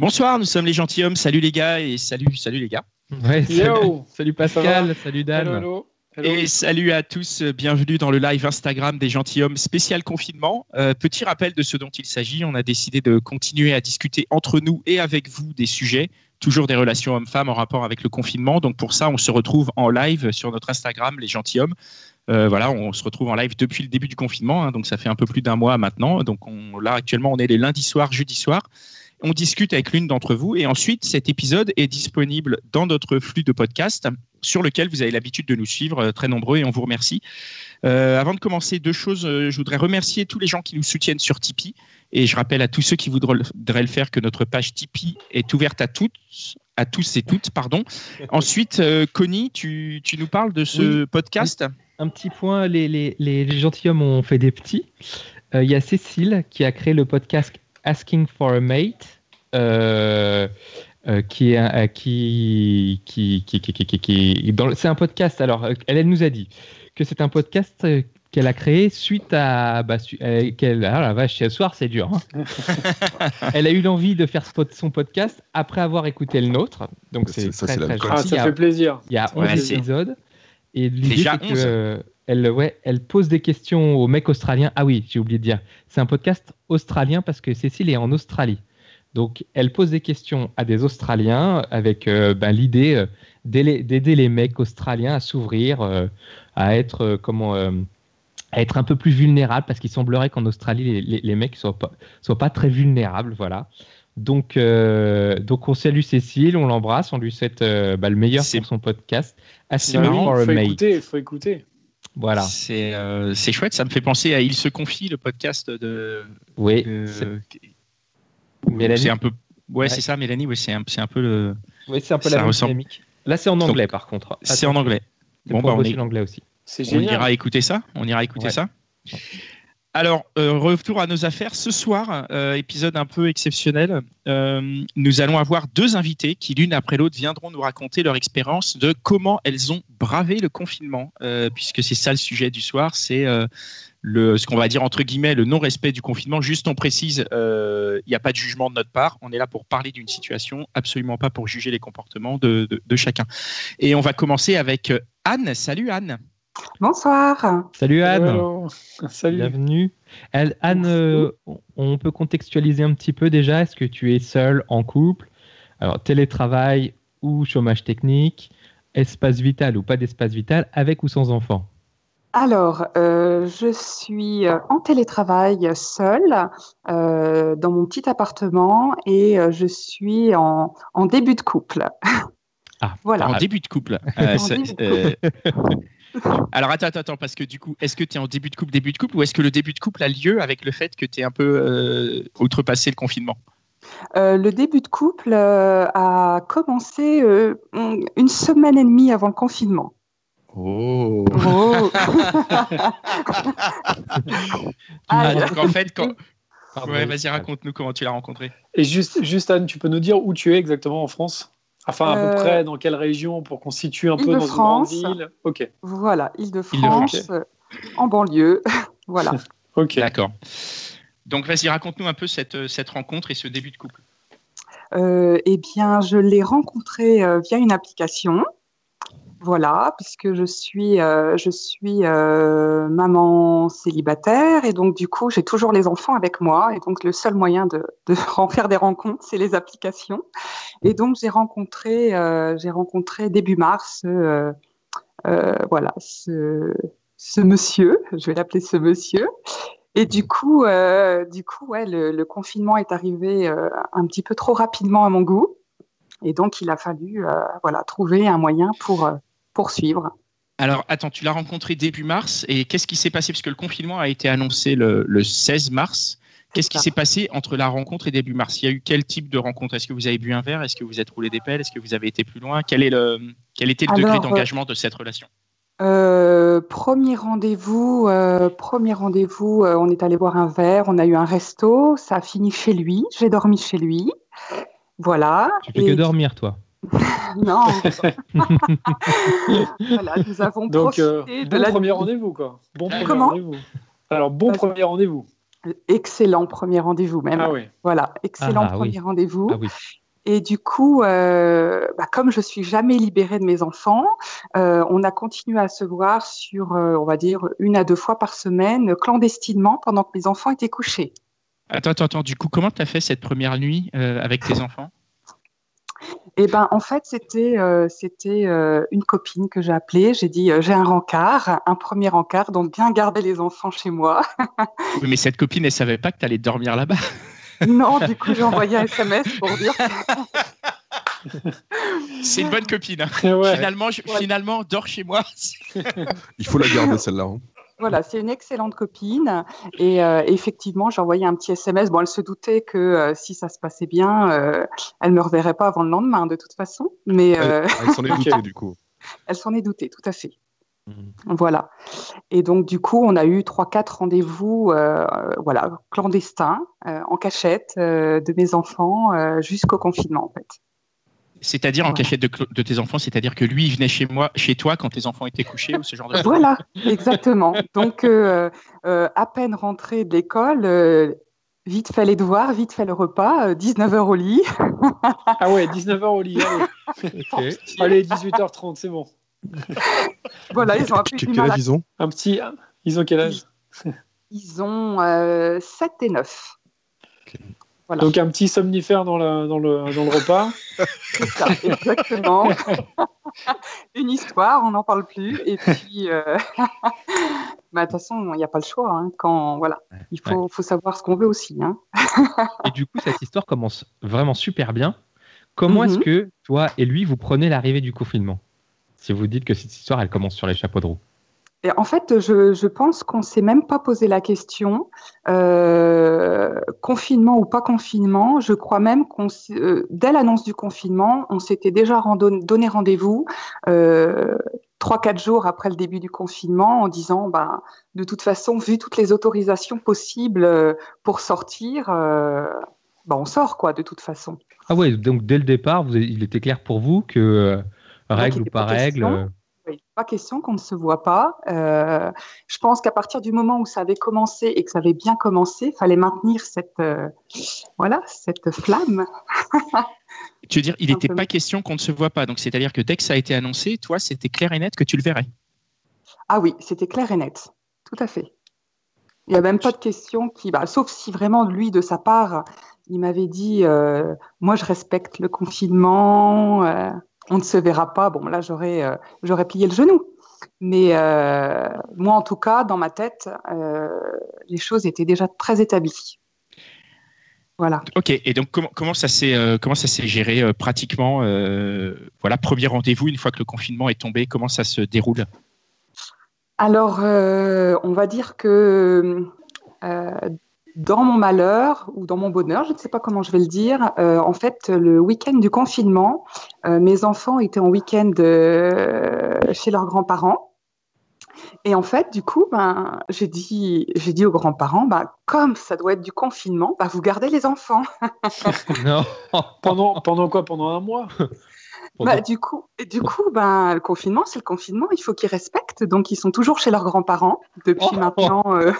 Bonsoir, nous sommes les gentilshommes. Salut les gars et salut, salut les gars. Ouais, salut, Yo salut Pascal, salut Dan. Hello, hello. Hello. Et salut à tous, euh, bienvenue dans le live Instagram des gentilshommes spécial confinement. Euh, petit rappel de ce dont il s'agit, on a décidé de continuer à discuter entre nous et avec vous des sujets, toujours des relations hommes-femmes en rapport avec le confinement. Donc pour ça, on se retrouve en live sur notre Instagram, les gentilshommes. Euh, voilà, on se retrouve en live depuis le début du confinement, hein, donc ça fait un peu plus d'un mois maintenant. Donc on, là actuellement, on est les lundis soirs, jeudi soir. On discute avec l'une d'entre vous et ensuite cet épisode est disponible dans notre flux de podcast sur lequel vous avez l'habitude de nous suivre, euh, très nombreux et on vous remercie. Euh, avant de commencer, deux choses. Euh, je voudrais remercier tous les gens qui nous soutiennent sur Tipeee et je rappelle à tous ceux qui voudraient le faire que notre page Tipeee est ouverte à toutes, à tous et toutes, pardon. Ensuite, euh, Connie, tu, tu nous parles de ce Oui. podcast? Un petit point, les, les, les, les gentilshommes ont fait des petits. Euh, Il y a Cécile qui a créé le podcast Asking for a Mate, euh, euh, qui est un- euh, qui qui qui qui qui, qui- qui- dans le- c'est un podcast. Alors, euh, elle, elle nous a dit que c'est un podcast euh, qu'elle a créé suite à bah, su- euh, qu'elle ah la vache ce soir c'est dur hein. elle a eu l'envie de faire son podcast après avoir écté le nôtre donc Ça, c'est ça, très très classe. Ah, ça a- fait plaisir. il y a 11 Ouais, c'est- épisodes. Et l'idée, Déjà c'est que, 11. euh, elle, ouais, elle pose des questions aux mecs australiens. Ah oui, j'ai oublié de dire. C'est un podcast australien parce que Cécile est en Australie. Donc, elle pose des questions à des Australiens avec euh, ben, l'idée euh, d'aider les mecs australiens à s'ouvrir, euh, à être comment à être un peu plus vulnérables parce qu'il semblerait qu'en Australie les, les, les mecs soient pas soient pas très vulnérables, voilà. Donc, donc on salue Cécile, on l'embrasse, on lui souhaite bah, le meilleur pour son podcast. For a faut écouter, faut écouter. Voilà. C'est euh, chouette, ça me fait penser à Il se confie, le podcast de. Oui. de- Mélanie. C'est un peu. Ouais, Ouais. c'est ça, Mélanie. Ouais, c'est un, c'est un peu le. Oui, c'est un peu Ça la même dynamique. Là, c'est en Donc, anglais, par contre. C'est en anglais. Bon, bah, on est- l'anglais aussi. C'est On génial. ira écouter ça. On ira écouter Ouais. ça. Alors, euh, retour à nos affaires. Ce soir, euh, épisode un peu exceptionnel. Euh, nous allons avoir deux invités qui, l'une après l'autre, viendront nous raconter leur expérience de comment elles ont bravé le confinement, puisque c'est ça le sujet du soir. C'est ce qu'on va dire entre guillemets le non-respect du confinement. Juste, on précise, il n'y a pas de jugement de notre part. On est là pour parler d'une situation, absolument pas pour juger les comportements de, de- chacun. Et on va commencer avec Anne. Salut Anne. Bonsoir. Salut Anne. Hello. Salut. Bienvenue. Elle- Anne, euh, on- peut contextualiser un petit peu déjà. Est-ce que tu es seule en couple? Alors, télétravail ou chômage technique Espace vital ou pas d'espace vital Avec ou sans enfant? Alors, euh, je suis euh, en télétravail seule euh, dans mon petit appartement et je suis en, en début de couple. Ah, Voilà. En début de couple. Euh, début de euh, Alors attends, attends, attends, parce que du coup, est-ce que tu es en début de couple, début de couple, ou est-ce que le début de couple a lieu avec le fait que tu es un peu euh, outrepassé le confinement? Euh, le début de couple euh, a commencé euh, une semaine et demie avant le confinement. Oh Oh. Ah, donc en fait, quand... Ouais, vas-y, raconte-nous comment tu l'as rencontré. Et juste, juste Anne, tu peux nous dire où tu es exactement en France? Enfin, à Euh, peu près dans quelle région pour qu'on situe un peu dans une Île-de-France. grande ville Ok, Voilà, Île-de-France, euh, en banlieue. voilà. ok. D'accord. Donc vas-y, raconte-nous un peu cette, euh, cette rencontre et ce début de couple. Euh, eh bien, je l'ai rencontré euh, via une application. Voilà, puisque je suis, euh, je suis euh, maman célibataire et donc du coup, j'ai toujours les enfants avec moi et donc le seul moyen de, de faire des rencontres, c'est les applications. Et donc j'ai rencontré, euh, j'ai rencontré début mars, voilà, ce, ce monsieur, je vais l'appeler ce monsieur. Et du coup, du coup, ouais, le, confinement est arrivé un petit peu trop rapidement à mon goût, et donc il a fallu, voilà, trouver un moyen pour poursuivre. Alors attends, tu l'as rencontré début mars, et qu'est-ce qui s'est passé? Parce que le confinement a été annoncé le, le 16 mars. Qu'est-ce qui s'est passé entre la rencontre et début mars? Il y a eu quel type de rencontre? Est-ce que vous avez bu un verre? Est-ce que vous êtes roulé des pelles? Est-ce que vous avez été plus loin? Quel, est le, quel était le degré d'engagement de cette relation? Euh, premier rendez-vous, euh, premier rendez-vous, euh, on est allé boire un verre, on a eu un resto, ça a fini chez lui, j'ai dormi chez lui, voilà. Tu fais que dormir, toi Non. voilà, nous avons Donc, profité bon de la premier rendez-vous, quoi. Bon premier Comment rendez-vous. Alors, bon premier rendez-vous. excellent premier rendez-vous même. Ah oui. Voilà, excellent Ah, premier oui. rendez-vous. Ah oui. Et du coup, euh, bah, comme je suis jamais libérée de mes enfants, euh, on a continué à se voir sur, euh, on va dire, une à deux fois par semaine, clandestinement, pendant que mes enfants étaient couchés. Attends, attends, attends. Du coup, comment tu as fait cette première nuit euh, avec tes enfants? Et ben, en fait, c'était, euh, c'était euh, une copine que j'ai appelée. J'ai dit, euh, j'ai un rencard, un premier rencard, donc bien garder les enfants chez moi. Oui, mais cette copine, elle savait pas que tu allais dormir là-bas. non, du coup, j'ai envoyé un SMS pour dire. C'est une bonne copine. hein. Ouais. Finalement, je- Ouais. finalement, dors chez moi. Il faut la garder celle-là. hein. Voilà, c'est une excellente copine. Et euh, effectivement, j'ai envoyé un petit SMS. Bon, elle se doutait que euh, si ça se passait bien, euh, elle me reverrait pas avant le lendemain, de toute façon. Mais Elle, elle s'en est doutée du coup. elle s'en est doutée, tout à fait. Mhm. Voilà. Et donc, du coup, on a eu trois, quatre rendez-vous, voilà, clandestins, en cachette de mes enfants jusqu'au confinement, en fait. C'est-à-dire en cachette de, tes enfants, c'est-à-dire que lui, il venait chez moi, chez toi quand tes enfants étaient couchés ou ce genre de choses. Voilà, exactement. Donc, euh, euh, à peine rentré de l'école, euh, vite fait les devoirs, vite fait le repas, 19h au lit. Ah ouais, 19h au lit. Allez, Ok. Allez 18h30, c'est bon. Voilà, ils ont un peu Quel âge ils ont? Un petit. Ils ont quel âge? Ils ont euh, 7 et 9. Voilà, Donc un petit somnifère dans, la, dans, le, dans le repas. c'est ça, exactement. Une histoire, on n'en parle plus. Et puis, euh, bah, de toute façon, il n'y a pas le choix. hein, quand, voilà. Il faut, faut savoir ce qu'on veut aussi. Hein. Et du coup, cette histoire commence vraiment super bien. Comment est-ce Mhm. que toi et lui, vous prenez l'arrivée du confinement? Si vous dites que cette histoire, elle commence sur les chapeaux de roue. Et en fait, je, je pense qu'on ne s'est même pas posé la question, euh, confinement ou pas confinement. Je crois même qu'on, euh, dès l'annonce du confinement, on s'était déjà donné rendez-vous euh, trois, quatre jours après le début du confinement en disant, bah, de toute façon, vu toutes les autorisations possibles pour sortir, euh, bah, on sort quoi, de toute façon. Ah ouais, donc dès le départ, vous, il était clair pour vous que euh, règle ou pas pas règle. question. Oui, pas question qu'on ne se voit pas. Euh, je pense qu'à partir du moment où ça avait commencé et que ça avait bien commencé, il fallait maintenir cette, euh, voilà, cette flamme. Tu veux dire, il n'était pas question qu'on ne se voit pas. Donc, c'est-à-dire que dès que ça a été annoncé, toi, c'était clair et net que tu le verrais. Ah oui, c'était clair et net, tout à fait. Il n'y a même pas de question qui, bah, sauf si vraiment lui, de sa part, il m'avait dit, euh, moi je respecte le confinement, on ne se verra pas. Bon, là j'aurais, euh, j'aurais plié le genou. Mais euh, moi, en tout cas, dans ma tête, euh, les choses étaient déjà très établies. Voilà. Ok. Et donc, comment, comment ça s'est comment ça s'est géré pratiquement Voilà, premier rendez-vous une fois que le confinement est tombé. Comment ça se déroule? Alors, on va dire que dans mon malheur ou dans mon bonheur, je ne sais pas comment je vais le dire, euh, en fait, le week-end du confinement, euh, mes enfants étaient en week-end euh, chez leurs grands-parents. Et en fait, du coup, ben, j'ai dit, j'ai dit aux grands-parents, ben, comme ça doit être du confinement, ben, vous gardez les enfants. Non. Pendant, pendant quoi? Pendant un mois? Bah, du coup, du coup, ben, le confinement, c'est le confinement, il faut qu'ils respectent. Donc, ils sont toujours chez leurs grands-parents depuis Oh. maintenant euh,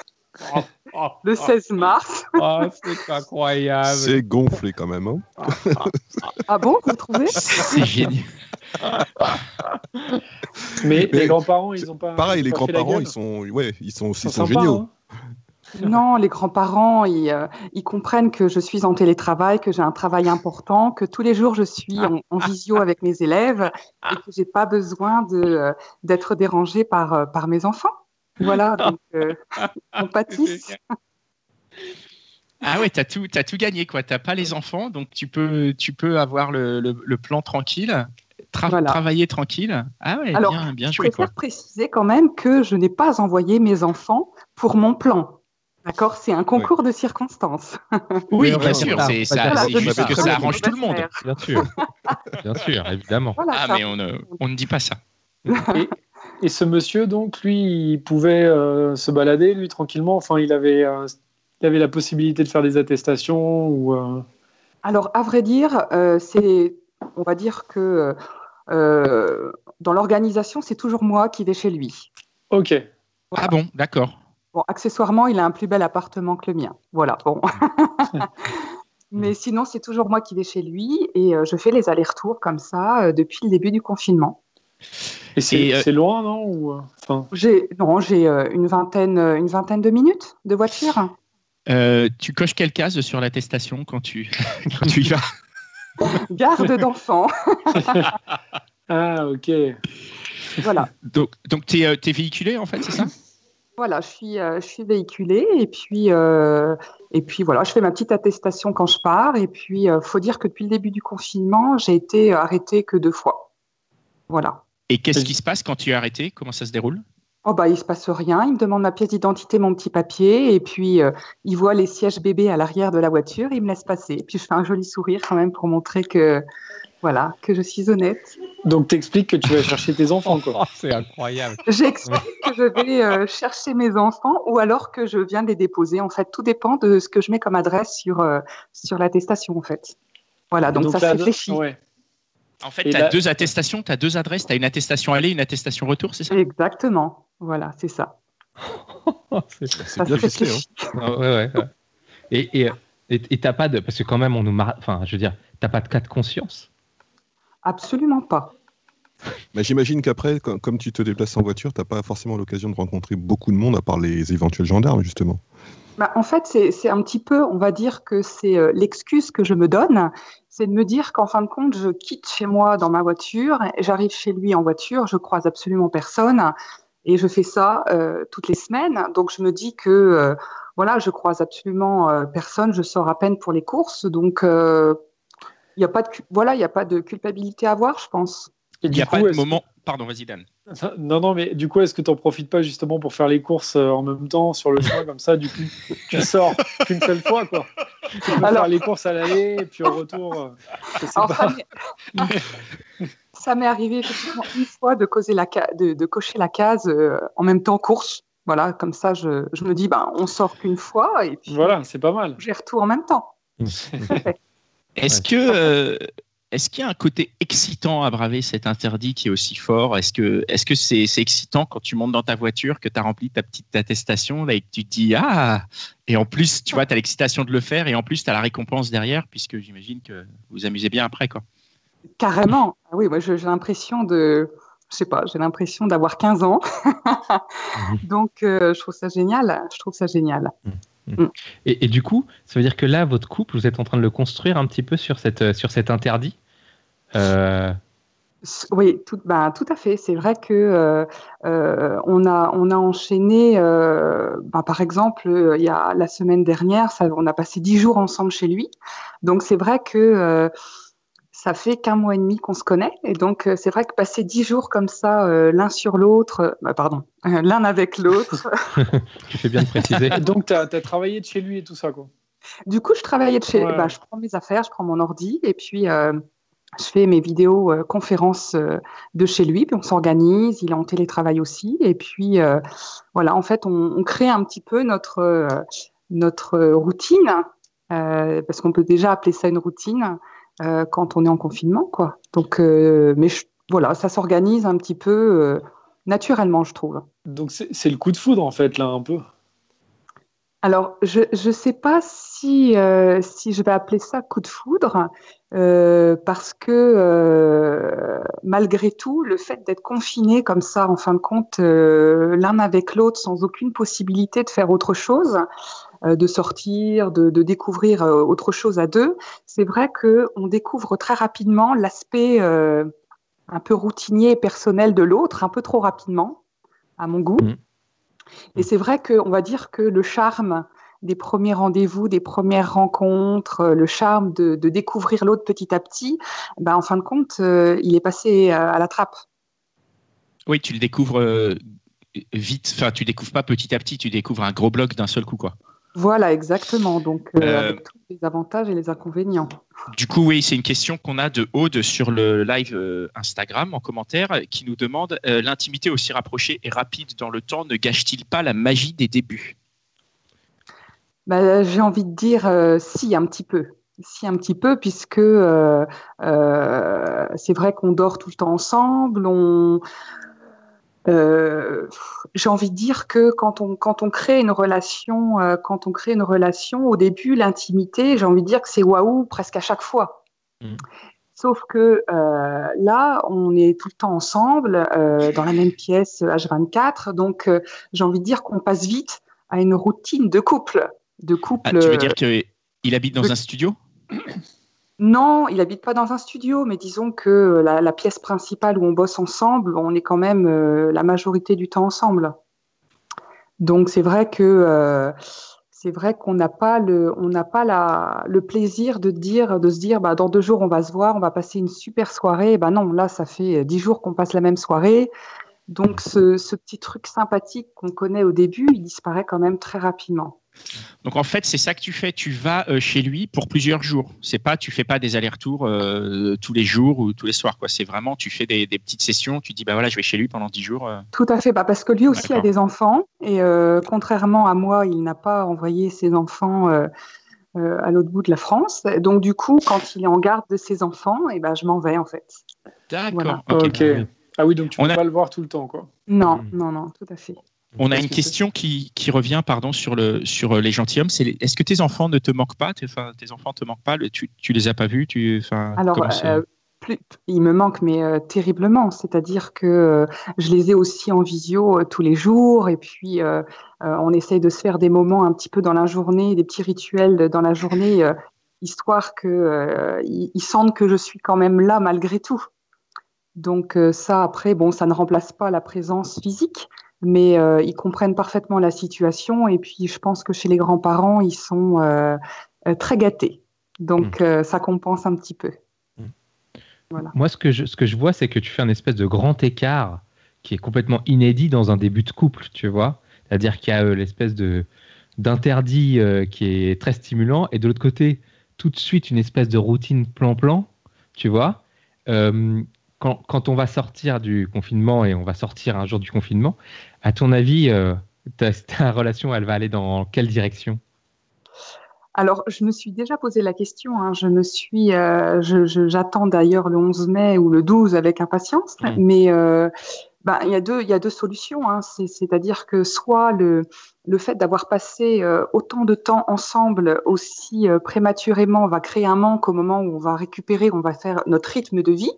le 16 mars. Ah, c'est incroyable. C'est gonflé quand même. hein. Ah bon, vous trouvez? C'est génial. Mais, Mais les grands-parents, ils ont pas. Pareil, ils les ont grands-parents, ils sont, ouais, ils sont aussi Ils sont sympas, géniaux. hein. Non, les grands-parents, ils, euh, ils comprennent que je suis en télétravail, que j'ai un travail important, que tous les jours je suis en, en visio avec mes élèves et que j'ai pas besoin de euh, d'être dérangée par euh, par mes enfants. Voilà, donc euh, on pâtisse. Ah ouais, t'as tout, t'as tout gagné quoi. T'as pas les enfants, donc tu peux, tu peux avoir le, le- le plan tranquille, tra- Voilà. travailler tranquille. Ah ouais, Alors, bien, bien Je joué quoi. préfère préciser quand même que je n'ai pas envoyé mes enfants pour mon plan. D'accord, c'est un concours de circonstances. Oui, Oui, bien sûr, c'est Voilà, juste je que ça arrange tout le monde. Bien sûr. Bien sûr, évidemment. Voilà, Ah, ça- mais on ne, on ne dit pas ça. Et ce monsieur, donc, lui, il pouvait euh, se balader, lui, tranquillement. Enfin, il avait, euh, il avait la possibilité de faire des attestations ou. euh, Alors, à vrai dire, euh, c'est, on va dire que euh, dans l'organisation, c'est toujours moi qui vais chez lui. Ok. Ah bon, d'accord. Bon, accessoirement, il a un plus bel appartement que le mien. Voilà, bon. Mais sinon, c'est toujours moi qui vais chez lui et euh, je fais les allers-retours comme ça euh, depuis le début du confinement. Et c'est euh, loin, non ou, euh, enfin, non, j'ai euh, une vingtaine, euh, une vingtaine de minutes de voiture. Euh, tu coches quelle case sur l'attestation quand tu, quand tu y vas? Garde d'enfants. Ah, ok. voilà. Donc, donc tu es, véhiculé en fait, c'est ça? Voilà, je suis, euh, je suis véhiculée et puis, euh, et puis voilà, je fais ma petite attestation quand je pars. Et puis, il faut dire que depuis le début du confinement, j'ai été arrêtée que deux fois. Voilà. Et qu'est-ce qui se passe quand tu es arrêté? Comment ça se déroule? Oh bah il se passe rien, il me demande ma pièce d'identité, mon petit papier, et puis euh, il voit les sièges bébés à l'arrière de la voiture, il me laisse passer. Et puis je fais un joli sourire quand même pour montrer que voilà que je suis honnête. Donc, t'expliques que tu vas chercher tes enfants, quoi. Oh, c'est incroyable. J'explique que je vais euh, chercher mes enfants ou alors que je viens de les déposer. En fait, tout dépend de ce que je mets comme adresse sur euh, sur l'attestation en fait. Voilà, donc, ça se réfléchit. ouais. En fait, tu as là- deux attestations, tu as deux adresses, tu as une attestation aller, une attestation retour, c'est ça? Exactement. Voilà, c'est ça. C'est- Ça C'est bien ficelé. Hein. Ah, ouais, ouais, ouais. Et et et t'as pas de parce que quand même on nous mar... enfin je veux dire t'as pas de cas de conscience? Absolument pas. Mais j'imagine qu'après, com- comme tu te déplaces en voiture, t'as pas forcément l'occasion de rencontrer beaucoup de monde à part les éventuels gendarmes, justement. Bah, en fait, c'est un petit peu, on va dire que c'est euh, l'excuse que je me donne, c'est de me dire qu'en fin de compte, je quitte chez moi dans ma voiture, j'arrive chez lui en voiture, je croise absolument personne, et je fais ça euh, toutes les semaines. Donc je me dis que euh, voilà, je croise absolument personne, je sors à peine pour les courses, donc il n'y a pas de voilà, a pas de culpabilité à avoir, je pense. Il du n'y a coup, pas de est-ce- moment. Pardon, vas-y, Dan. Non, non, mais du coup, est-ce que tu n'en profites pas justement pour faire les courses euh, en même temps sur le chemin comme ça Du coup, tu sors qu'une seule fois, quoi. Tu peux Alors- faire les courses à l'aller et puis au retour. euh, je sais Alors, pas. ça m'est- ça m'est arrivé effectivement une fois de, causer la ca- de, de cocher la case euh, en même temps course. Voilà, comme ça, je, je me dis, ben, on sort qu'une fois et puis Voilà, c'est pas mal. j'ai tout en même temps. Est-ce Ouais. que euh, est-ce qu'il y a un côté excitant à braver cet interdit qui est aussi fort? Est-ce que est-ce que c'est excitant quand tu montes dans ta voiture que tu as rempli ta petite attestation là, et que tu te dis ah et en plus tu vois tu as l'excitation de le faire et en plus tu as la récompense derrière puisque j'imagine que vous vous amusez bien après quoi. Carrément. Ah Oui, moi, j'ai l'impression de, je sais pas, j'ai l'impression d'avoir 15 ans. Donc, euh, je trouve ça génial. Je trouve ça génial. Et, et du coup ça veut dire que là votre couple vous êtes en train de le construire un petit peu sur cette sur cet interdit. Euh, Oui, tout, ben, tout à fait. C'est vrai que euh, euh, on a on a enchaîné. euh, ben, par exemple, euh, il y a la semaine dernière, ça, on a passé dix jours ensemble chez lui. Donc c'est vrai que euh, ça fait qu'un mois et demi qu'on se connaît, et donc euh, c'est vrai que passer dix jours comme ça, euh, l'un sur l'autre, euh, bah, pardon, euh, l'un avec l'autre. tu fais bien de préciser. Donc, tu as, travaillé de chez lui et tout ça, quoi. Du coup, je travaillais de chez. Ouais. bah, je prends mes affaires, je prends mon ordi et puis euh, je fais mes vidéos euh, conférences euh, de chez lui. Puis on s'organise. Il est en télétravail aussi. Et puis euh, voilà, en fait, on, on crée un petit peu notre euh, notre routine euh, parce qu'on peut déjà appeler ça une routine euh, quand on est en confinement, quoi. Donc, euh, mais je- voilà, ça s'organise un petit peu euh, naturellement, je trouve. Donc, c'est le coup de foudre, en fait, là, un peu. Alors, je ne sais pas si, si je vais appeler ça coup de foudre, parce que malgré tout, le fait d'être confiné comme ça, en fin de compte, l'un avec l'autre, sans aucune possibilité de faire autre chose, de sortir, de, de découvrir euh, autre chose à deux, c'est vrai qu'on découvre très rapidement l'aspect euh, un peu routinier et personnel de l'autre, un peu trop rapidement, à mon goût. Mhm. Et c'est vrai qu'on va dire que le charme des premiers rendez-vous, des premières rencontres, euh, le charme de, de découvrir l'autre petit à petit, ben, en fin de compte, euh, il est passé euh, à la trappe. Oui, tu le découvres euh, vite. Enfin, tu découvres pas petit à petit. Tu découvres un gros bloc d'un seul coup quoi. Voilà, exactement. Donc, avec tous les avantages et les inconvénients. Du coup, oui, c'est une question qu'on a de Aude sur le live Instagram en commentaire qui nous demande l'intimité aussi rapprochée et rapide dans le temps ne gâche-t-il pas la magie des débuts? Bah, J'ai envie de dire si, un petit peu si un petit peu, puisque euh, euh, c'est vrai qu'on dort tout le temps ensemble. On, euh, j'ai envie de dire que quand on quand on crée une relation, quand on crée une relation, au début l'intimité, j'ai envie de dire que c'est waouh presque à chaque fois. Mmh. Sauf que là, on est tout le temps ensemble, dans la même pièce H24. Donc, j'ai envie de dire qu'on passe vite à une routine de couple. De couple ah, tu veux dire qu'il habite dans un studio? non, il habite pas dans un studio, mais disons que la, pièce principale où on bosse ensemble, on est quand même euh, la majorité du temps ensemble. Donc c'est vrai que euh, c'est vrai qu'on n'a pas le on n'a pas la, le plaisir de dire de se dire bah dans deux jours on va se voir, on va passer une super soirée. Bah non, là ça fait dix jours qu'on passe la même soirée. Donc ce, ce petit truc sympathique qu'on connaît au début, il disparaît quand même très rapidement. Donc en fait, c'est ça que tu fais. Tu vas euh, chez lui pour plusieurs jours. C'est pas, tu fais pas des allers-retours euh, tous les jours ou tous les soirs. Quoi. C'est vraiment, tu fais des, petites sessions. Tu dis bah voilà, je vais chez lui pendant dix jours. Euh. Tout à fait. Bah, parce que lui aussi a des enfants et contrairement à moi, il n'a pas envoyé ses enfants. à l'autre bout de la France. Donc, du coup, quand il est en garde de ses enfants, et eh ben, je m'en vais en fait. D'accord. ok. Ah oui, donc tu ne peux pas le voir tout le temps, quoi. Non, hmm. non, non, tout à fait. On a une question qui, revient pardon, sur, le, sur euh, les gentilshommes. C'est est-ce que tes enfants ne te manquent pas? Tes, tes enfants te manquent pas? Tu, tu les as pas vus? Tu, Alors, euh, plus, ils me manquent, mais euh, terriblement. C'est-à-dire que je les ai aussi en visio tous les jours. Et puis, on essaye de se faire des moments un petit peu dans la journée, des petits rituels dans la journée, histoire qu'ils ils sentent que je suis quand même là malgré tout. Donc, ça, après, bon, ça ne remplace pas la présence physique mais euh, ils comprennent parfaitement la situation. Et puis, je pense que chez les grands-parents, ils sont euh, euh, très gâtés. Donc, mmh. ça compense un petit peu. Mmh. Voilà. Moi, ce que, je, ce que je vois, c'est que tu fais un espèce de grand écart qui est complètement inédit dans un début de couple, tu vois. C'est-à-dire qu'il y a l'espèce de d'interdit qui est très stimulant, et de l'autre côté, tout de suite, une espèce de routine plan-plan, tu vois quand, on va sortir du confinement et on va sortir un jour du confinement, à ton avis, euh, ta, relation, elle va aller dans quelle direction? Alors, je me suis déjà posé la question. Hein. Je me suis, euh, j'attends d'ailleurs le 11 mai ou le 12 avec impatience. Mmh. Mais euh, ben, il y a deux, il y a deux solutions. Hein. C'est-à-dire que soit le, le fait d'avoir passé autant de temps ensemble aussi prématurément va créer un manque au moment où on va récupérer, on va faire notre rythme de vie.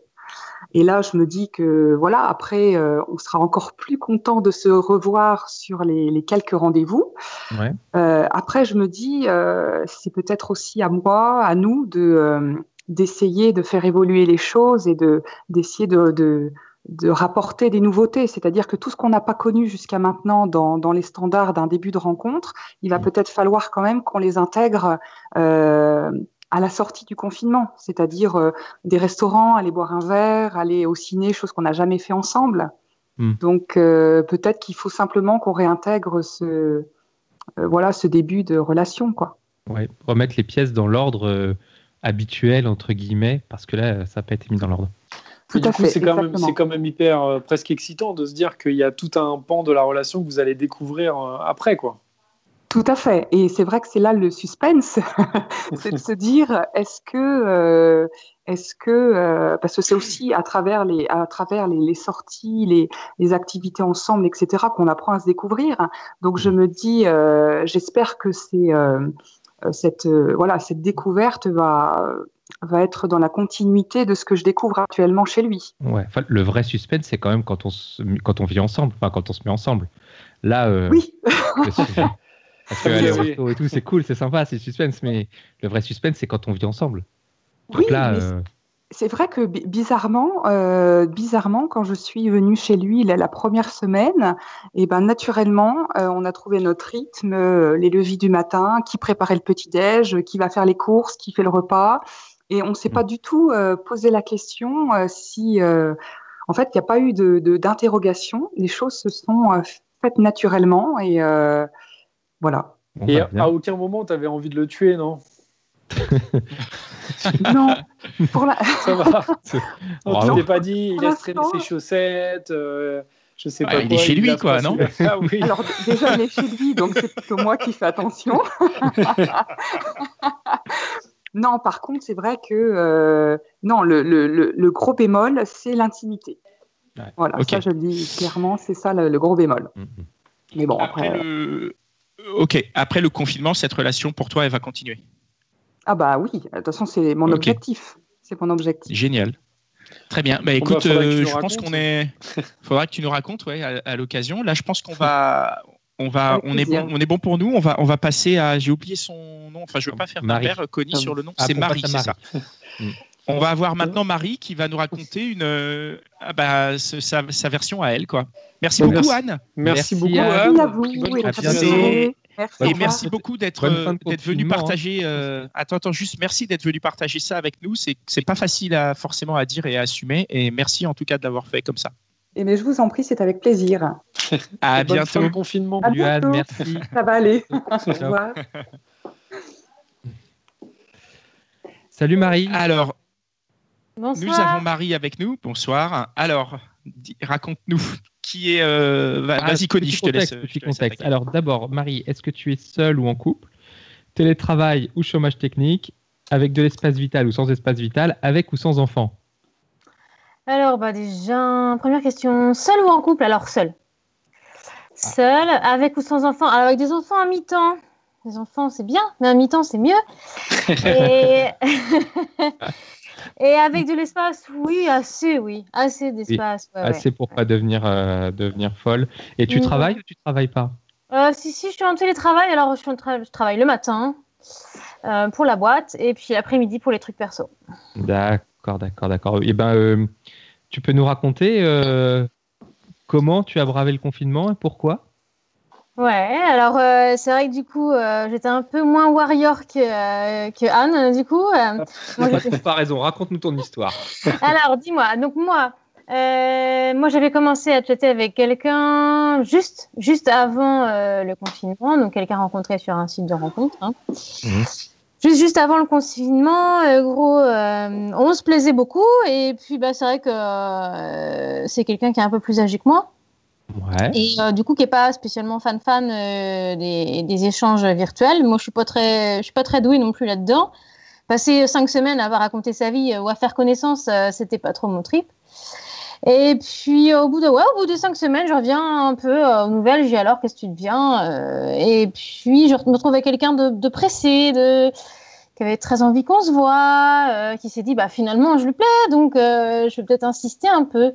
Et là, je me dis que voilà, après, euh, on sera encore plus content de se revoir sur les, quelques rendez-vous. Euh, après, je me dis, euh, c'est peut-être aussi à moi, à nous, de d'essayer de faire évoluer les choses et de d'essayer de, de, rapporter des nouveautés. C'est-à-dire que tout ce qu'on n'a pas connu jusqu'à maintenant dans, dans les standards d'un début de rencontre, il va peut-être falloir quand même qu'on les intègre à la sortie du confinement, c'est-à-dire euh, des restaurants, aller boire un verre, aller au ciné, chose qu'on n'a jamais fait ensemble. Hmm. Donc euh, peut-être qu'il faut simplement qu'on réintègre ce, euh, voilà, ce début de relation. Quoi. Ouais, remettre les pièces dans l'ordre habituel, entre guillemets, parce que là, ça n'a pas été mis dans l'ordre. Tout à fait, c'est quand, même, quand même hyper presque excitant de se dire qu'il y a tout un pan de la relation que vous allez découvrir après. quoi. Tout à fait. Et c'est vrai que c'est là le suspense, c'est de se dire est-ce que, euh, est-ce que, euh, parce que c'est aussi à travers les, à travers les, sorties, les, les, activités ensemble, etc., qu'on apprend à se découvrir. Donc je me dis, euh, j'espère que c'est cette, voilà, cette découverte va va être dans la continuité de ce que je découvre actuellement chez lui. Ouais, le vrai suspense, c'est quand même quand on, se, quand on vit ensemble, enfin quand on se met ensemble. Là, oui. Parce que aller au resto et tout, c'est cool, c'est sympa, c'est suspense, mais le vrai suspense, c'est quand on vit ensemble. oui, euh, c'est vrai que bizarrement, euh, bizarrement, quand je suis venue chez lui la, première semaine, et eh ben naturellement, euh, on a trouvé notre rythme, les leviers du matin, qui préparait le petit déj, qui va faire les courses, qui fait le repas, et on ne s'est pas mm. du tout posé la question si, en fait, il n'y a pas eu de d'interrogation. Les choses se sont faites naturellement et voilà. Bon, Et bah, à aucun moment, tu avais envie de le tuer, non Non, pour la... Ça va. Non, Bravo. tu t'es pas dit, il traîner l'instant- ses chaussettes, euh, je sais Ouais, pas il quoi. est chez lui, quoi, non Ah oui. Alors déjà, il est chez lui, donc c'est plutôt moi qui fais attention. non, par contre, c'est vrai que euh, non, le, le- le- le gros bémol, c'est l'intimité. Ouais. Voilà, Ok. ça je le dis clairement, c'est ça le, le gros bémol. Mhm. Mais bon, Après après, le... Ok, après le confinement, cette relation pour toi, elle va continuer? ah bah oui, de toute façon, c'est mon objectif. C'est mon objectif. Génial. Très bien. Bah, bah, écoute, tu euh, je pense qu'on est. Faudra que tu nous racontes, ouais, à, à l'occasion. Là, je pense qu'on va. On va, Avec on est bon, on est bon pour nous. On va, on va passer à. J'ai oublié son nom. Enfin, je veux pas faire Marie. d'impair, Connie sur le nom. Ah, c'est Marie, c'est ça. On va avoir maintenant Marie qui va nous raconter une, euh, ah bah, ce- sa, sa version à elle, quoi. Merci beaucoup, merci. Anne. Merci, Merci, beaucoup. Anne. À vous et à. Merci. Et merci beaucoup d'être d'être venu hein. partager. euh, Attends, attends, juste merci d'être venu partager ça avec nous. C'est c'est pas facile à, forcément à dire et à assumer. Et merci en tout cas de l'avoir fait comme ça. Eh bien, je vous en prie, c'est avec plaisir. À Bonne fin bientôt. de confinement. À Anne, merci. Ça va aller. Au Ciao. revoir. Salut Marie. Alors, Bonsoir. nous avons Marie avec nous. Bonsoir. Alors, raconte-nous qui est. euh, Ah, Vas-y, Connie, je te laisse. contexte, je petit te contexte. Alors d'abord, Marie, est-ce que tu es seule ou en couple? Télétravail ou chômage technique? Avec de l'espace vital ou sans espace vital? Avec ou sans enfant? Alors, bah déjà, première question. Seul ou en couple? Alors, seul. Seul, avec ou sans enfant? Alors, avec des enfants à mi-temps. Les enfants, c'est bien, mais à mi-temps, c'est mieux. Et... Et avec de l'espace, oui, assez, oui. Assez d'espace. ouais, ouais. Assez pour pas devenir, euh, devenir folle. Et tu Mhm. travailles ou tu travailles pas? Euh, si, si, je suis en télétravail. Alors, je, suis en tra- je travaille le matin euh, pour la boîte et puis l'après-midi pour les trucs perso. D'accord, d'accord, d'accord. Et ben, euh, tu peux nous raconter comment tu as bravé le confinement et pourquoi? Ouais, alors euh, c'est vrai que du coup, euh, j'étais un peu moins warrior que, euh, que Anne, du coup. euh, moi, Pas raison. Raconte-nous ton histoire. alors, dis-moi, donc moi, euh, moi j'avais commencé à chatter avec quelqu'un juste, juste avant euh, le confinement, donc quelqu'un rencontré sur un site de rencontre. hein. Mhm. Juste, juste avant le confinement, euh, gros, euh, on se plaisait beaucoup, et puis bah, c'est vrai que euh, c'est quelqu'un qui est un peu plus âgé que moi. Et euh, du coup, qui est pas spécialement fan fan euh, des, échanges virtuels. Moi, je je suis pas très douée non plus là-dedans. Passer cinq semaines à avoir raconté sa vie euh, ou à faire connaissance, euh, c'était pas trop mon trip. Et puis au bout de au bout de cinq semaines, je reviens un peu euh, aux nouvelles. J'ai alors qu'est-ce que tu deviens Euh, Et puis je me retrouve avec quelqu'un de, pressé, de qui avait très envie qu'on se voit, euh, qui s'est dit bah finalement je lui plais, donc euh, je vais peut-être insister un peu.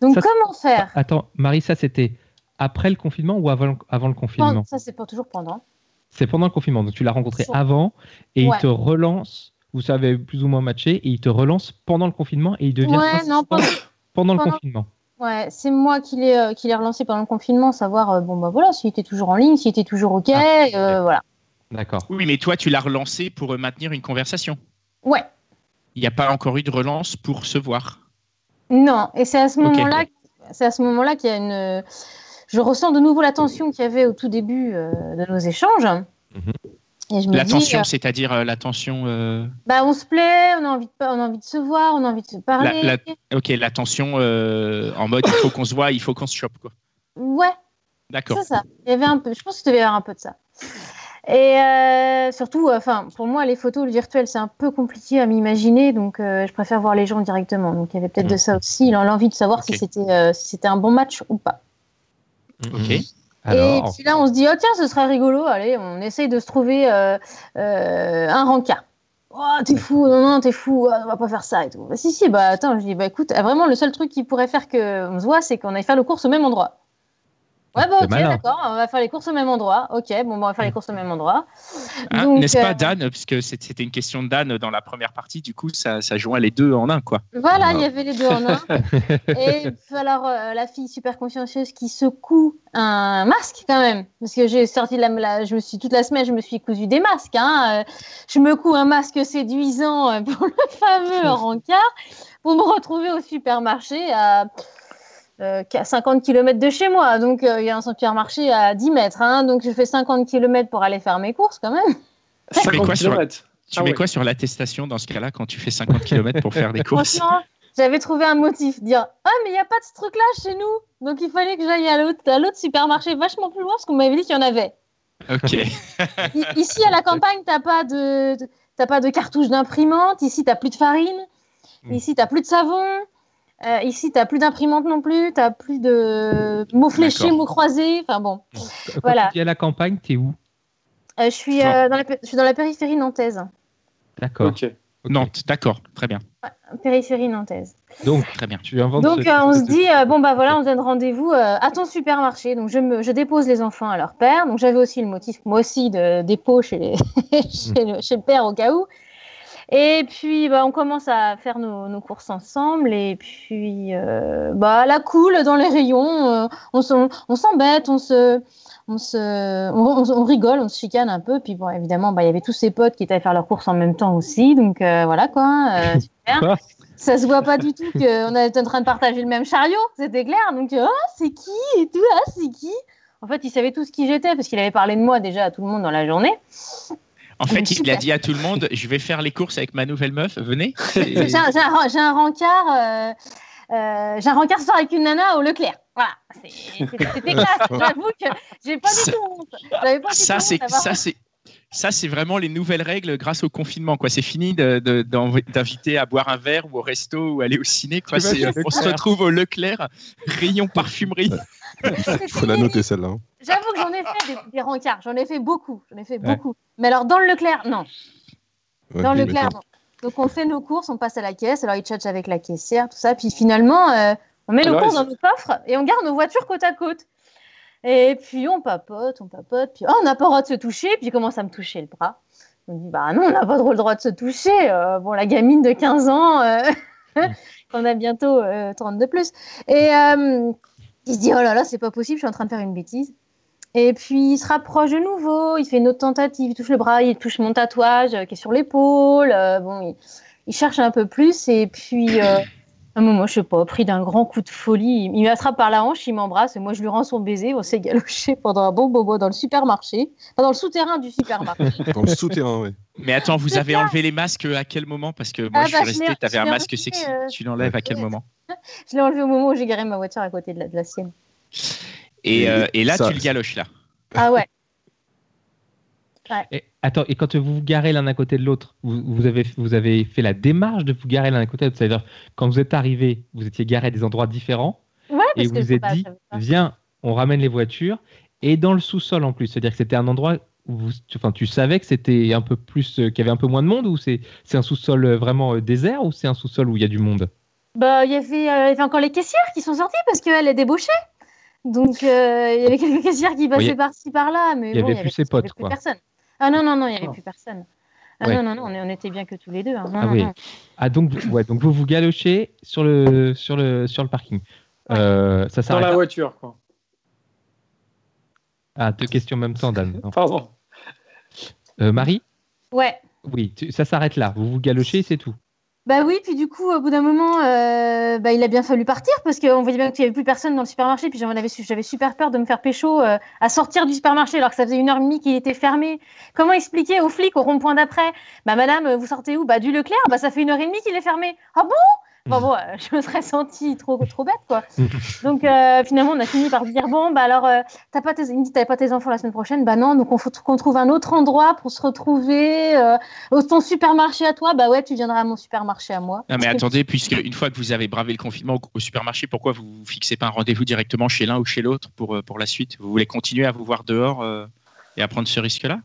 Donc Ça, comment faire? Attends, Marie, ça c'était après le confinement ou avant, le- avant le confinement? Pendant- Ça c'est pas toujours pendant. C'est pendant le confinement. Donc tu l'as rencontré Sur- avant et Ouais. il te relance. Vous savez plus ou moins matché et il te relance pendant le confinement et il devient Ouais, non, pendant- pendant le pendant- confinement. Ouais, c'est moi qui l'ai euh, qui l'ai relancé pendant le confinement, savoir euh, bon bah voilà s'il était toujours en ligne, s'il était toujours ok, Ah, euh, voilà. D'accord. Oui, mais toi, tu l'as relancé pour maintenir une conversation? Ouais. Il n'y a pas encore eu de relance pour se voir. Non, et c'est à ce moment-là, c'est à ce moment-là qu'il y a une, je ressens de nouveau la tension qu'il y avait au tout début euh, de nos échanges. Et je me La dis, tension, euh, c'est-à-dire euh, la tension. euh, bah on se plaît, on a envie de, on a envie de se voir, on a envie de se parler. La- Ok, la tension en mode il faut qu'on se voit, il faut qu'on se chope. Quoi. Ouais, D'accord. c'est ça. Il y avait un peu, je pense qu'il devait y avoir un peu de ça. Et euh, surtout, enfin, pour moi, les photos, le virtuel, c'est un peu compliqué à m'imaginer, donc euh, je préfère voir les gens directement. Donc il y avait peut-être de ça aussi, l'envie de savoir si c'était euh, si c'était un bon match ou pas. Ok. Et Alors, puis là, on se dit, oh tiens, ce serait rigolo, allez, on essaye de se trouver euh, euh, un rencard. Oh, t'es fou, non, non, t'es fou, ah, on va pas faire ça et tout. Bah, si, si, bah attends, je dis, bah écoute, vraiment, le seul truc qui pourrait faire qu'on se voit, c'est qu'on aille faire les courses au même endroit. Ouais, bah ok, malin. d'accord, on va faire les courses au même endroit. Ok, bon, bah, on va faire les courses au même endroit. Hein, Donc, N'est-ce pas euh, Dan Puisque c'était une question de Dan dans la première partie, du coup, ça, ça joint les deux en un. quoi. Voilà, il y avait les deux en un. Et alors, euh, la fille super consciencieuse qui secoue un masque quand même. Parce que j'ai sorti la, la- je me suis toute la semaine, je me suis cousu des masques. Hein. Euh, Je me couds un masque séduisant pour le fameux rencard pour me retrouver au supermarché à euh, à 50 km de chez moi. Donc, euh, il y a un supermarché à 10 mètres. Hein, donc, je fais 50 km pour aller faire mes courses quand même. Tu mets 50 quoi sur, kilomètres. tu Ah mets ouais. quoi sur l'attestation dans ce cas-là quand tu fais 50 km pour faire des courses? Franchement, j'avais trouvé un motif. Dire Ah, mais il n'y a pas de ce truc-là chez nous. Donc, il fallait que j'aille à l'autre à l'autre supermarché vachement plus loin parce qu'on m'avait dit qu'il y en avait. Ok. Ici, à la campagne, t'as pas de, de- t'as pas de cartouche d'imprimante. Ici, t'as plus de farine. Mm. Ici, t'as plus de savon. Euh, ici, t'as plus d'imprimante non plus. T'as plus de mots fléchés, mots croisés. Enfin bon, Quand Voilà. tu dis à la campagne, t'es où? Euh, je suis euh, dans la, pé- je suis dans la périphérie nantaise. D'accord. Nantes, d'accord, très bien, Périphérie nantaise. Donc, très bien. tu inventes Donc, ce- euh, on se dit euh, bon bah voilà, on se donne rendez-vous euh, à ton supermarché. Donc, je me, je dépose les enfants à leur père. Donc, j'avais aussi le motif moi aussi de dépôt chez, les- chez, le, chez le père au cas où. Et puis, bah, on commence à faire nos, nos courses ensemble. Et puis, euh, bah, la cool dans les rayons, euh, on s'embête, on se, on se, on, on- on rigole, on se chicane un peu. Puis, bon, évidemment, bah, il y avait tous ses potes qui étaient à faire leurs courses en même temps aussi. Donc, euh, voilà quoi. euh, super ça se voit pas du tout qu'on était en train de partager le même chariot, c'était clair. Donc, ah, c'est qui et tout, ah, c'est qui? En fait, il savait tous qui j'étais parce qu'il avait parlé de moi déjà à tout le monde dans la journée. En fait, il a dit à tout le monde Je vais faire les courses avec ma nouvelle meuf, venez. J'ai un, un- j'ai un rencard, euh, euh, j'ai un rencard soir avec une nana au Leclerc. Voilà, c'était classe. J'avoue que j'ai pas Ça- du tout honte. J'avais pas du ça tout c'est ça c'est ça c'est vraiment les nouvelles règles grâce au confinement quoi c'est fini d'inviter à boire un verre ou au resto ou aller au ciné quoi euh, on se retrouve au Leclerc rayon parfumerie Il faut la noter celle-là. hein. J'avoue que j'en ai fait des, des rencarts, j'en ai fait beaucoup, j'en ai fait Ouais. beaucoup. Mais alors dans le Leclerc, non. Ouais, Dans le Leclerc, non. Donc on fait nos courses, on passe à la caisse, alors ils tchatchent avec la caissière, tout ça. Puis finalement, euh, on met nos Alors, courses dans nos coffres et on garde nos voitures côte à côte. Et puis on papote, on papote, puis oh, on n'a pas le droit de se toucher, puis il commence à me toucher le bras. On me dit, bah non, on n'a pas trop le droit de se toucher. Euh, bon, la gamine de 15 ans, euh, qu'on a bientôt euh, 30 de plus. Et euh, il se dit, oh là là, c'est pas possible, je suis en train de faire une bêtise. Et puis il se rapproche de nouveau, il fait une autre tentative, il touche le bras, il touche mon tatouage euh, qui est sur l'épaule. euh, bon, il, il cherche un peu plus et puis euh, un moment, je sais pas, pris d'un grand coup de folie, il, m'attrape par la hanche, il m'embrasse et moi je lui rends son baiser. On s'est galoché pendant un bon bobo dans le supermarché, enfin, dans le souterrain du supermarché. Dans le souterrain, oui. mais attends vous avez enlevé les masques à quel moment? Parce que moi Ah je bah, suis resté t'avais je un masque enlevé, sexy euh, tu l'enlèves à quel moment? Je l'ai enlevé au moment où j'ai garé ma voiture à côté de la, de la sienne. et, euh, et là Ça- tu le galoches là Ah ouais. Et, attends, et quand vous vous garez l'un à côté de l'autre, vous, vous avez, vous avez fait la démarche de vous garer l'un à côté de l'autre? C'est-à-dire, quand vous êtes arrivé, vous étiez garé à des endroits différents? Ouais, et parce vous que vous je êtes dit, viens, on ramène les voitures, et dans le sous-sol en plus. C'est-à-dire que c'était un endroit où vous, tu, enfin, tu savais que c'était un peu plus, euh, qu'il y avait un peu moins de monde, ou c'est c'est un sous-sol euh, vraiment euh, désert, ou c'est un sous-sol où il y a du monde? Bah, il y avait, euh, il y avait encore les caissières qui sont sorties parce qu'elle est débauchée. Donc, euh, il y avait quelques caissières qui passaient par-ci par-là, mais il y bon, avait plus ses potes, avait plus quoi. personne. Ah non, non, non, il n'y avait Oh. plus personne. Ah Ouais. non, non, non, on, était bien que tous les deux. hein. Non, Ah non, oui. non. Ah donc, vous- ouais, donc vous vous galochez sur le, sur le, sur le parking. Euh, ça Dans la voiture, quoi. Ah, deux questions en même temps, Dan. Non. Pardon. Euh, Marie? Ouais. Oui, tu- ça s'arrête là. Vous vous galochez, c'est tout. Bah oui, puis du coup, au bout d'un moment, euh, bah, il a bien fallu partir parce qu'on voyait bien qu'il n'y avait plus personne dans le supermarché. Puis j'avais super peur de me faire pécho euh, à sortir du supermarché alors que ça faisait une heure et demie qu'il était fermé. Comment expliquer aux flics au rond-point d'après? Bah madame, vous sortez où? Bah du Leclerc, bah ça fait une heure et demie qu'il est fermé. Ah bon? Bon, bon, euh, je me serais sentie trop, trop bête, quoi. Donc, euh, finalement, on a fini par dire bon, bah alors, euh, t'as pas tes, il me dit, t'avais pas tes enfants la semaine prochaine Bah non, donc on faut qu'on trouve un autre endroit pour se retrouver. Euh, au ton supermarché à toi Bah ouais, tu viendras à mon supermarché à moi. Non, mais attendez, puisque une fois que vous avez bravé le confinement au, au supermarché, pourquoi vous ne fixez pas un rendez-vous directement chez l'un ou chez l'autre pour, pour la suite? Vous voulez continuer à vous voir dehors euh, et à prendre ce risque-là?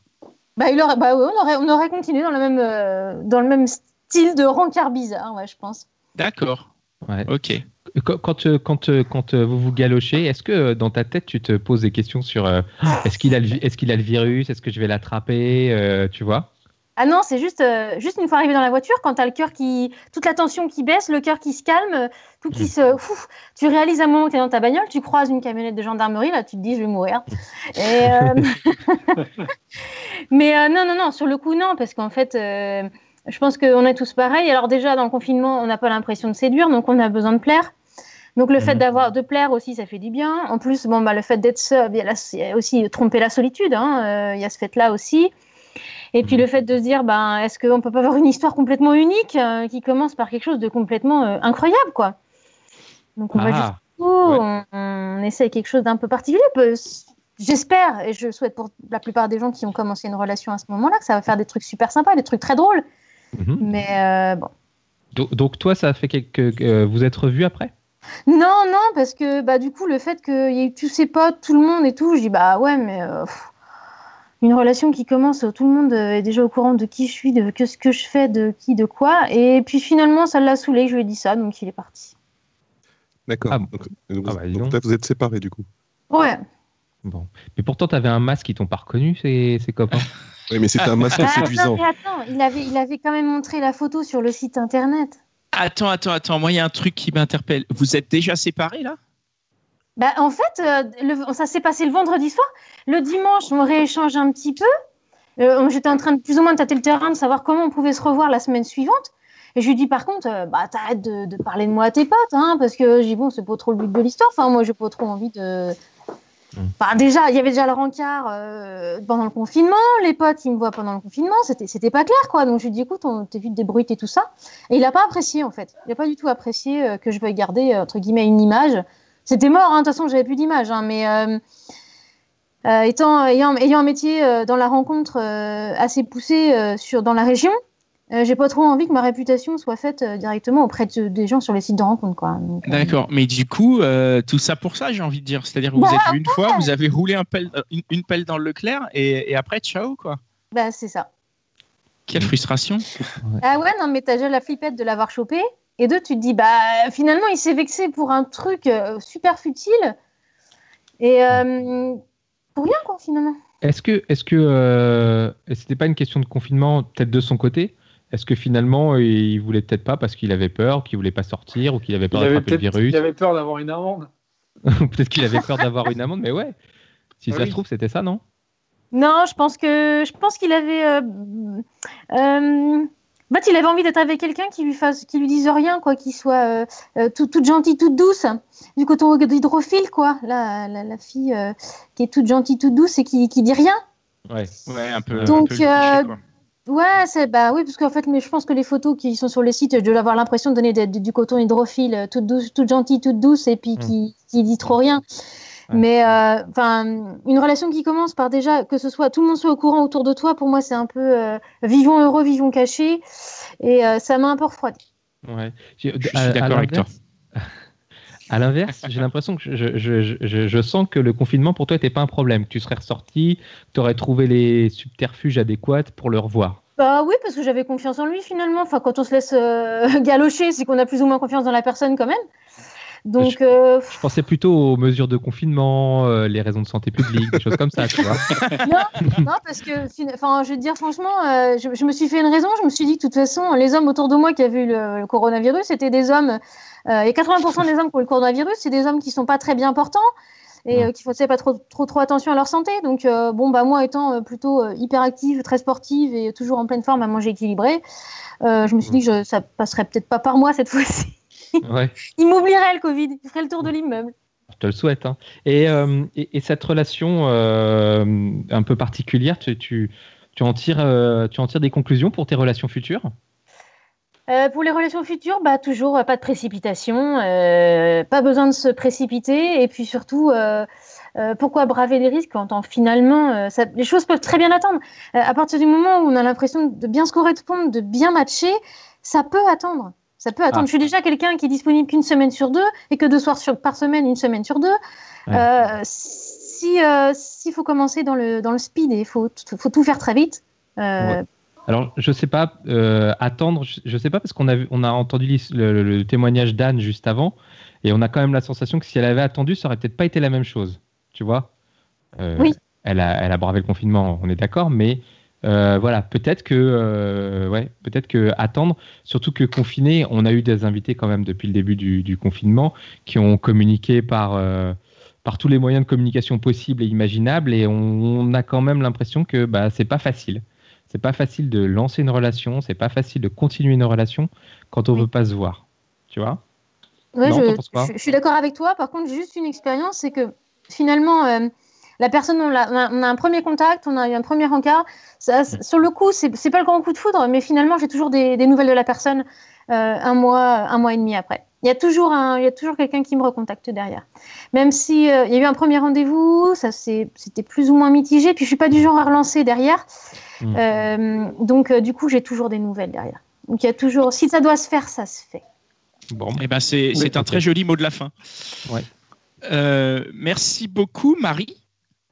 Bah, il aurait, bah ouais, on, aurait, on aurait continué dans le même, euh, dans le même style de rencard bizarre, ouais, je pense. D'accord. Ouais. Ok. Quand, quand, euh, quand, euh, quand euh, vous vous galochez, est-ce que euh, dans ta tête, tu te poses des questions sur euh, est-ce qu'il a, est-ce qu'il a le virus Est-ce que je vais l'attraper euh, Tu vois? Ah non, c'est juste, euh, juste une fois arrivé dans la voiture, quand t'as le cœur qui. toute la tension qui baisse, le cœur qui se calme, euh, tout qui se. Ouf, tu réalises à un moment que t'es dans ta bagnole, tu croises une camionnette de gendarmerie, là, tu te dis, je vais mourir. Et, euh, Mais euh, non, non, non, sur le coup, non, parce qu'en fait. Je pense qu'on est tous pareils. Alors déjà, dans le confinement, on n'a pas l'impression de séduire, donc on a besoin de plaire. Donc le fait Mhm. d'avoir de plaire aussi, ça fait du bien. En plus, bon, bah, le fait d'être seul, il y a aussi tromper la solitude. hein, euh, Il y a ce fait-là aussi. Et puis Mhm. le fait de se dire, ben, est-ce qu'on peut pas avoir une histoire complètement unique euh, qui commence par quelque chose de complètement euh, incroyable, quoi. Donc on va Ah, jusqu'au bout, on, on essaie quelque chose d'un peu particulier. J'espère et je souhaite pour la plupart des gens qui ont commencé une relation à ce moment-là que ça va faire des trucs super sympas, des trucs très drôles. Mhm. Mais euh, bon. donc, donc toi, ça fait quelques. euh, vous êtes revus après? Non, non, parce que bah, du coup, le fait qu'il y ait eu tous ses potes, tout le monde et tout, je dis bah ouais, mais euh, pff, une relation qui commence, tout le monde est déjà au courant de qui je suis, de que ce que je fais, de qui, de quoi. Et puis finalement, ça l'a saoulé, je lui ai dit ça, donc il est parti. D'accord. Ah, donc, donc, ah bah, donc là, vous êtes séparés du coup. Ouais. Bon. Mais pourtant, tu avais un masque, ils t'ont pas reconnu, ces, ces copains. Oui, mais c'était un masque Bah, attends, séduisant. mais attends, il avait, il avait quand même montré la photo sur le site internet. Attends, attends, attends. Moi, il y a un truc qui m'interpelle. Vous êtes déjà séparés là? Bah, en fait, euh, le- ça s'est passé le vendredi soir. Le dimanche, on rééchange un petit peu. Euh, J'étais en train de plus ou moins de tâter le terrain, de savoir comment on pouvait se revoir la semaine suivante. Et je lui dis par contre, euh, bah t'arrêtes de, de parler de moi à tes potes, hein, parce que j'ai bon, c'est pas trop le but de l'histoire. Enfin, moi, j'ai pas trop envie de. Enfin, déjà, il y avait déjà le rencard euh, pendant le confinement. Les potes, ils me voient pendant le confinement. C'était, pas clair, quoi. Donc je lui dis, écoute, on t'es vite débrouillé et tout ça. Et il a pas apprécié, en fait. Il a pas du tout apprécié euh, que je veuille garder euh, entre guillemets une image. C'était mort, hein, de toute façon, j'avais plus d'image. hein, mais étant, ayant, ayant un métier dans la rencontre assez poussé sur, dans la région, euh, j'ai pas trop envie que ma réputation soit faite euh, directement auprès de- des gens sur les sites de rencontre. Quoi. Donc, euh, D'accord. Mais du coup, euh, tout ça pour ça, j'ai envie de dire. C'est-à-dire que vous Bah, êtes vu une fois, vous avez roulé un pelle- une, une pelle dans le Leclerc et, et après, ciao, quoi. bah, c'est ça. Quelle frustration. Ah ouais, non, mais t'as déjà la flippette de l'avoir chopé. Et deux, tu te dis, bah finalement, il s'est vexé pour un truc euh, super futile. Et euh, pour rien, quoi, finalement. Est-ce que, est-ce que euh, c'était pas une question de confinement, peut-être de son côté? Est-ce que finalement, il voulait peut-être pas parce qu'il avait peur, qu'il voulait pas sortir, ou qu'il avait peur d'attraper le peut-être virus il avait peur d'avoir une amende. Peut-être qu'il avait peur d'avoir une amende, mais ouais. Si Ah ça oui. se trouve, c'était ça, non? Non, je pense que je pense qu'il avait. Euh, euh, en fait, il avait envie d'être avec quelqu'un qui lui fasse, qui lui dise rien, quoi, qui soit euh, euh, tout- toute gentille, toute douce, du coton d'hydrophile, quoi. La, la, la fille euh, qui est toute gentille, toute douce et qui, qui dit rien. Ouais. Ouais, un peu. Donc, un peu le cliché, euh, quoi. Ouais, c'est bah oui, parce qu'en fait, mais je pense que les photos qui sont sur les sites, je dois avoir l'impression de donner du, du coton hydrophile, euh, toute douce, toute gentille, toute douce, et puis qui, qui dit trop rien. Ouais. Mais euh, enfin, une relation qui commence par déjà que ce soit tout le monde soit au courant autour de toi, pour moi, c'est un peu euh, vivons heureux, vivons cachés, et euh, ça m'a un peu refroidi. Ouais. J'ai- Je suis d'accord avec toi. À l'inverse, j'ai l'impression que je, je- je- je- je sens que le confinement pour toi n'était pas un problème, que tu serais ressorti, que tu aurais trouvé les subterfuges adéquats pour le revoir. Bah oui, parce que j'avais confiance en lui finalement. Enfin, quand on se laisse euh, galocher, c'est qu'on a plus ou moins confiance dans la personne quand même. Donc, euh, Je pensais plutôt aux mesures de confinement, euh, les raisons de santé publique, des choses comme ça, tu vois. Non, parce que, fin- enfin, je vais te dire franchement, euh, je, je me suis fait une raison. Je me suis dit que de toute façon, les hommes autour de moi qui avaient eu le, le coronavirus, c'était des hommes. Euh, et 80% des hommes qui ont le coronavirus, c'est des hommes qui sont pas très bien portants et euh, qui faisaient pas trop, trop, trop attention à leur santé. Donc, euh, bon, bah moi étant euh, plutôt hyperactive, très sportive et toujours en pleine forme à manger équilibré, je me suis dit que je, ça passerait peut-être pas par moi cette fois-ci. Ouais, Il m'oublierait le Covid, il ferait le tour de l'immeuble. je te le souhaite. hein. Et, et, et cette relation un peu particulière, tu, tu, tu, en tires, tu en tires des conclusions pour tes relations futures? Euh, pour les relations futures, bah, toujours euh, pas de précipitation, euh, pas besoin de se précipiter, et puis surtout, euh, pourquoi braver les risques quand finalement ça- les choses peuvent très bien attendre. À partir du moment où on a l'impression de bien se correspondre, de bien matcher, ça peut attendre. Ça peut attendre. Ah. Je suis déjà quelqu'un qui est disponible qu'une semaine sur deux et que deux soirs sur- par semaine, une semaine sur deux. Ouais. Si s'il faut commencer dans le dans le speed et il faut faut tout faire très vite. Ouais. Alors, je sais pas, euh, attendre, je, je sais pas, parce qu'on a, on a entendu le, le- le témoignage d'Anne juste avant, et on a quand même la sensation que si elle avait attendu, ça aurait peut-être pas été la même chose, tu vois? Euh, Oui. Elle a, elle a bravé le confinement, on est d'accord, mais euh, voilà, peut-être que, ouais, peut-être que attendre, surtout que confiné, on a eu des invités quand même depuis le début du, du confinement qui ont communiqué par, par tous les moyens de communication possibles et imaginables, et on, on a quand même l'impression que bah, c'est pas facile. C'est pas facile de lancer une relation, c'est pas facile de continuer une relation quand on Oui. veut pas se voir. Tu vois? Non, je, suis d'accord avec toi. Par contre, juste une expérience, c'est que finalement, euh, la personne, on, a, on a un premier contact, on a eu un premier encart. Ça, c- sur le coup, c'est pas le grand coup de foudre, mais finalement, j'ai toujours des, des nouvelles de la personne euh, un mois, un mois et demi après. Il y a toujours un, il y a toujours quelqu'un qui me recontacte derrière. Même si euh, il y a eu un premier rendez-vous, ça c'était plus ou moins mitigé. Puis je suis pas du genre à relancer derrière. Mm. Euh, donc euh, du coup, j'ai toujours des nouvelles derrière. Donc il y a toujours, si ça doit se faire, ça se fait. Bon, Eh ben, c'est Oui, c'est un très joli mot de la fin. Ouais. Euh, merci beaucoup, Marie.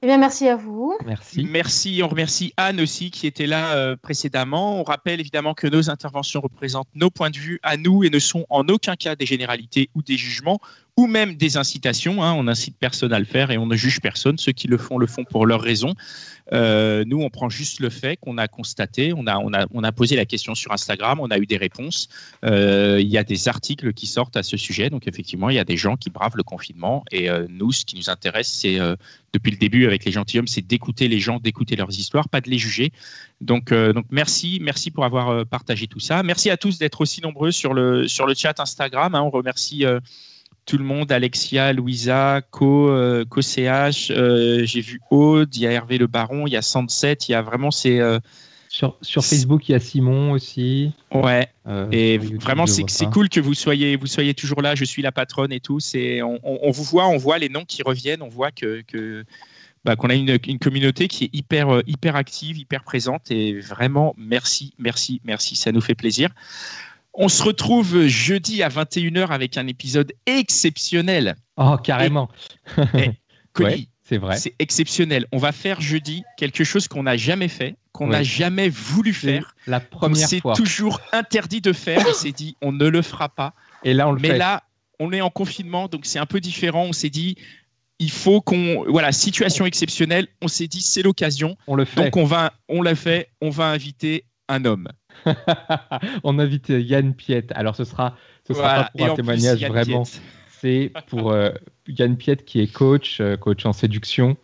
Eh bien, merci à vous. merci. Merci, on remercie Anne aussi qui était là euh, précédemment. On rappelle évidemment que nos interventions représentent nos points de vue à nous et ne sont en aucun cas des généralités ou des jugements ou même des incitations. hein. On incite personne à le faire et on ne juge personne. Ceux qui le font le font pour leurs raisons. Euh, nous, on prend juste le fait qu'on a constaté. On a, posé la question sur Instagram, on a eu des réponses. Euh, il y a des articles qui sortent à ce sujet. Donc effectivement, il y a des gens qui bravent le confinement. Et euh, nous, ce qui nous intéresse, c'est depuis le début avec les gentilshommes, c'est d'écouter les gens, d'écouter leurs histoires, pas de les juger. Donc, merci, merci pour avoir partagé tout ça. Merci à tous d'être aussi nombreux sur le, chat Instagram. hein. On remercie tout le monde, Alexia, Louisa, Co, euh, CoCH, euh, j'ai vu Aude, il y a Hervé Le Baron, il y a Sandset, il y a vraiment ces... euh, Sur, sur Facebook, il y a Simon aussi. ouais, Euh, et YouTube, vraiment, c'est cool que vous soyez, vous soyez toujours là. Je suis la patronne et tout. On, on- on vous voit, on voit les noms qui reviennent, on voit que, que bah, qu'on a une, une communauté qui est hyper, hyper active, hyper présente. Et vraiment, merci, merci, merci. Ça nous fait plaisir. On se retrouve jeudi à 21h avec un épisode exceptionnel. Oh, carrément. Connie, Ouais, c'est vrai. c'est exceptionnel. On va faire jeudi quelque chose qu'on n'a jamais fait, qu'on n'a Ouais. jamais voulu faire. La première fois. toujours interdit de faire. On s'est dit, on ne le fera pas. Et là, on le Mais fait. là, on est en confinement, donc c'est un peu différent. On s'est dit, il faut qu'on. Voilà, situation exceptionnelle. On s'est dit, c'est l'occasion. on le fait. Donc on va, on l'a fait. On va inviter un homme. on invite Yann Piette. Alors, ce sera, ce sera Voilà. pas pour Et un plus, témoignage vraiment. C'est pour euh, Yann Piette qui est coach, euh, coach en séduction,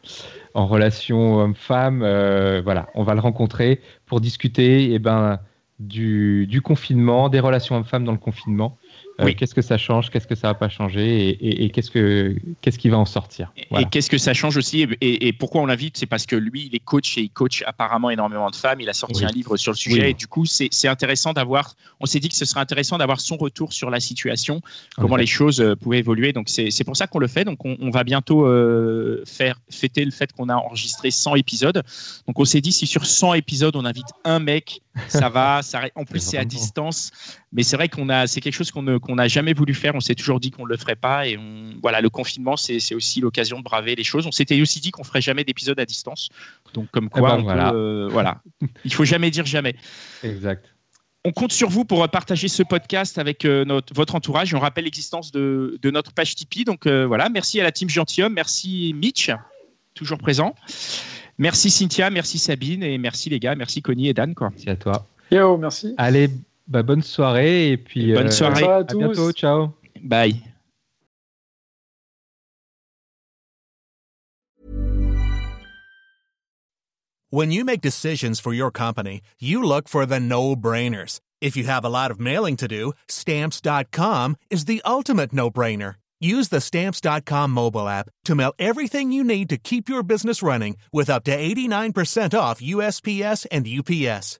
en relation homme-femme. euh, voilà, on va le rencontrer pour discuter eh ben, du, du confinement, des relations hommes-femmes dans le confinement. Euh, Oui. Qu'est-ce que ça change, qu'est-ce que ça va pas changer et, et- et qu'est-ce que qu'est-ce qui va en sortir? Et- Voilà. Et qu'est-ce que ça change aussi et, pourquoi on l'invite? C'est parce que lui, il est coach et il coach apparemment énormément de femmes. Il a sorti Oui. un livre sur le sujet. Oui. Et du coup, c'est intéressant d'avoir. On s'est dit que ce serait intéressant d'avoir son retour sur la situation, En comment les choses euh, pouvaient évoluer. Donc c'est pour ça qu'on le fait. Donc on, on va bientôt euh, faire fêter le fait qu'on a enregistré 100 épisodes. Donc on s'est dit si sur 100 épisodes on invite un mec, ça va. Ça, en plus C'est à distance, mais c'est vrai qu'on a c'est quelque chose qu'on ne- qu'on n'a jamais voulu faire. On s'est toujours dit qu'on ne le ferait pas. Et on, voilà, le confinement c'est aussi l'occasion de braver les choses. On s'était aussi dit qu'on ferait jamais d'épisode à distance. Donc comme quoi, ben, on peut, voilà. euh, voilà. Il faut jamais dire jamais. Exact. On compte sur vous pour partager ce podcast avec euh, notre, votre entourage. Et on rappelle l'existence de, de notre page Tipeee. Donc euh, voilà, merci à la team Gentilhomme, merci Mitch, toujours présent. Merci Cynthia, merci Sabine et merci les gars, merci Connie et Dan. Quoi. Merci à toi. Yo, merci. Allez, bah, bonne soirée et puis Bonne euh, soirée. Bonne soirée à à tous. bientôt. Ciao. Bye. When you make decisions for your company, you look for the no brainers. If you have a lot of mailing to do, stamps.com is the ultimate no brainer. Use the stamps.com mobile app to mail everything you need to keep your business running with up to 89% off USPS and UPS.